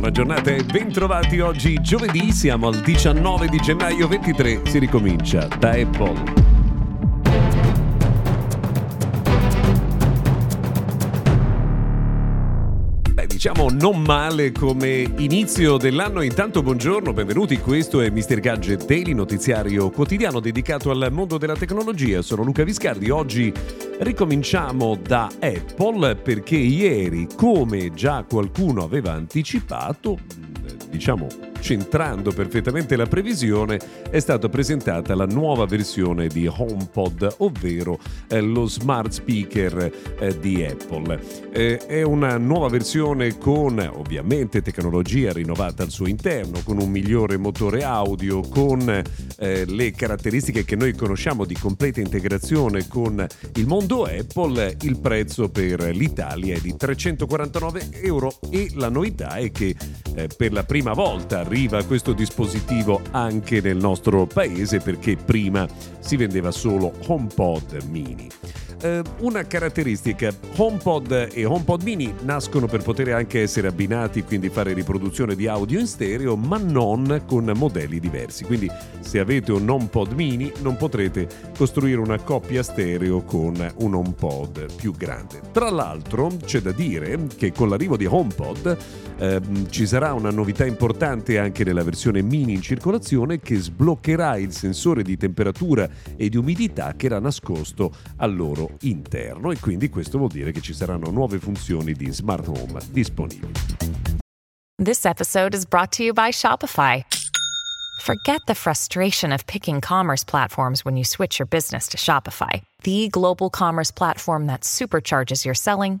Buona giornata e bentrovati oggi giovedì, siamo al 19 di gennaio 23, si ricomincia da Apple. Diciamo non male come inizio dell'anno. Intanto buongiorno, benvenuti. Questo è Mr. Gadget Daily, notiziario quotidiano dedicato al mondo della tecnologia. Sono Luca Viscardi. Oggi ricominciamo da Apple perché ieri, come già qualcuno aveva anticipato, diciamo centrando perfettamente la previsione, è stata presentata la nuova versione di HomePod, ovvero eh, lo smart speaker eh, di Apple. Eh, è una nuova versione con ovviamente tecnologia rinnovata al suo interno, con un migliore motore audio, con eh, le caratteristiche che noi conosciamo di completa integrazione con il mondo Apple. Il prezzo per l'Italia è di 349 euro e la novità è che eh, per la prima volta arriva questo dispositivo anche nel nostro paese perché prima si vendeva solo HomePod mini. Eh, una caratteristica, HomePod e HomePod mini nascono per poter anche essere abbinati, quindi fare riproduzione di audio in stereo, ma non con modelli diversi. Quindi se avete un HomePod mini non potrete costruire una coppia stereo con un HomePod più grande. Tra l'altro c'è da dire che con l'arrivo di HomePod eh, ci sarà una novità importante anche nella versione mini in circolazione che sbloccherà il sensore di temperatura e di umidità che era nascosto al loro interno e quindi questo vuol dire che ci saranno nuove funzioni di smart home disponibili. This episode is brought to you by Shopify. Forget the frustration of picking commerce platforms when you switch your business to Shopify, the global commerce platform that supercharges your selling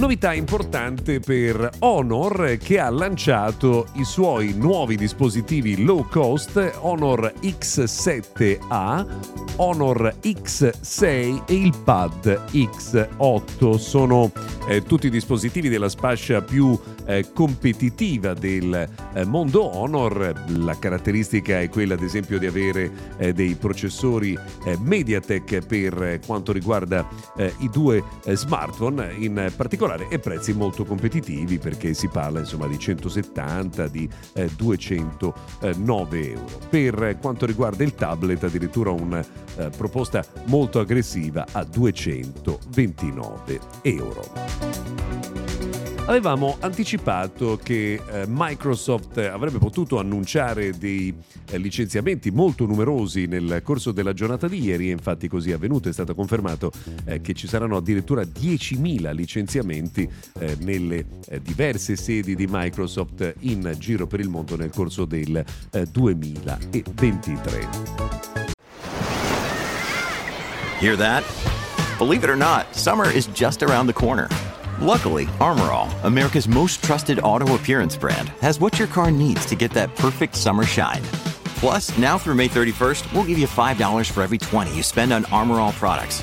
Novità importante per Honor che ha lanciato i suoi nuovi dispositivi low cost Honor X7A, Honor X6 e il Pad X8. Sono eh, tutti dispositivi della fascia più eh, competitiva del eh, mondo Honor. La caratteristica è quella ad esempio di avere eh, dei processori eh, MediaTek per eh, quanto riguarda i due smartphone in particolare e prezzi molto competitivi perché si parla insomma di 170, di eh, 209 euro. Per quanto riguarda il tablet addirittura una eh, proposta molto aggressiva a 229 euro. Avevamo anticipato che eh, Microsoft avrebbe potuto annunciare dei eh, licenziamenti molto numerosi nel corso della giornata di ieri infatti così è avvenuto, è stato confermato eh, che ci saranno addirittura 10.000 licenziamenti eh, nelle eh, diverse sedi di Microsoft in giro per il mondo nel corso del 2023. Hear that? Believe it or not, summer is just around the corner. Luckily, Armorall, America's most trusted auto appearance brand, has what your car needs to get that perfect summer shine. Plus, now through May 31st, we'll give you $5 for every 20 you spend on Armorall products.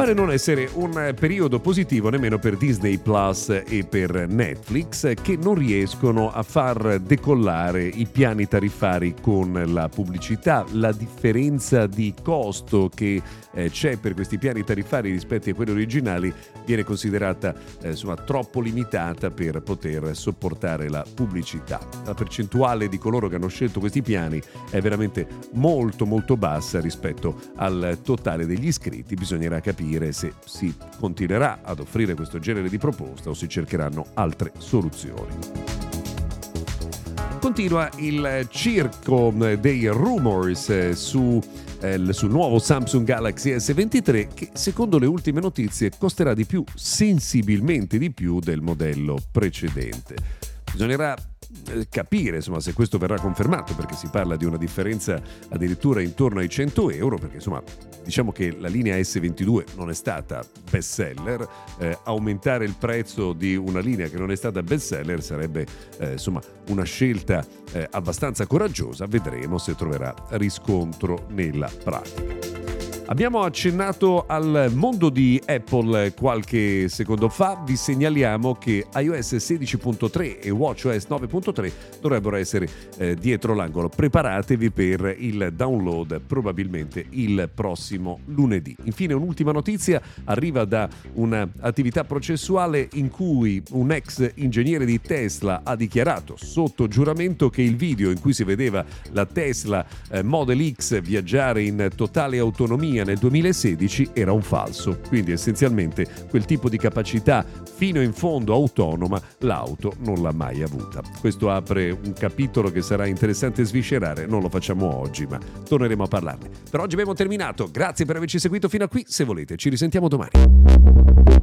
Pare non essere un periodo positivo nemmeno per Disney Plus e per Netflix che non riescono a far decollare i piani tariffari con la pubblicità. La differenza di costo che eh, c'è per questi piani tariffari rispetto a quelli originali viene considerata eh, insomma, troppo limitata per poter sopportare la pubblicità. La percentuale di coloro che hanno scelto questi piani è veramente molto molto bassa rispetto al totale degli iscritti. Bisognerà capire se si continuerà ad offrire questo genere di proposta o si cercheranno altre soluzioni. Continua il circo dei rumors su, eh, sul nuovo Samsung Galaxy S23 che secondo le ultime notizie costerà di più, sensibilmente di più del modello precedente. Bisognerà eh, capire insomma, se questo verrà confermato, perché si parla di una differenza addirittura intorno ai 100 euro, perché insomma diciamo che la linea S22 non è stata best seller, eh, aumentare il prezzo di una linea che non è stata best seller sarebbe eh, insomma una scelta eh, abbastanza coraggiosa, vedremo se troverà riscontro nella pratica. Abbiamo accennato al mondo di Apple qualche secondo fa, vi segnaliamo che iOS 16.3 e WatchOS 9.3 dovrebbero essere eh, dietro l'angolo. Preparatevi per il download probabilmente il prossimo lunedì. Infine un'ultima notizia arriva da un'attività processuale in cui un ex ingegnere di Tesla ha dichiarato sotto giuramento che il video in cui si vedeva la Tesla eh, Model X viaggiare in totale autonomia Germania nel 2016 era un falso, quindi essenzialmente quel tipo di capacità fino in fondo autonoma l'auto non l'ha mai avuta. Questo apre un capitolo che sarà interessante sviscerare, non lo facciamo oggi, ma torneremo a parlarne. Per oggi abbiamo terminato, grazie per averci seguito fino a qui, se volete ci risentiamo domani.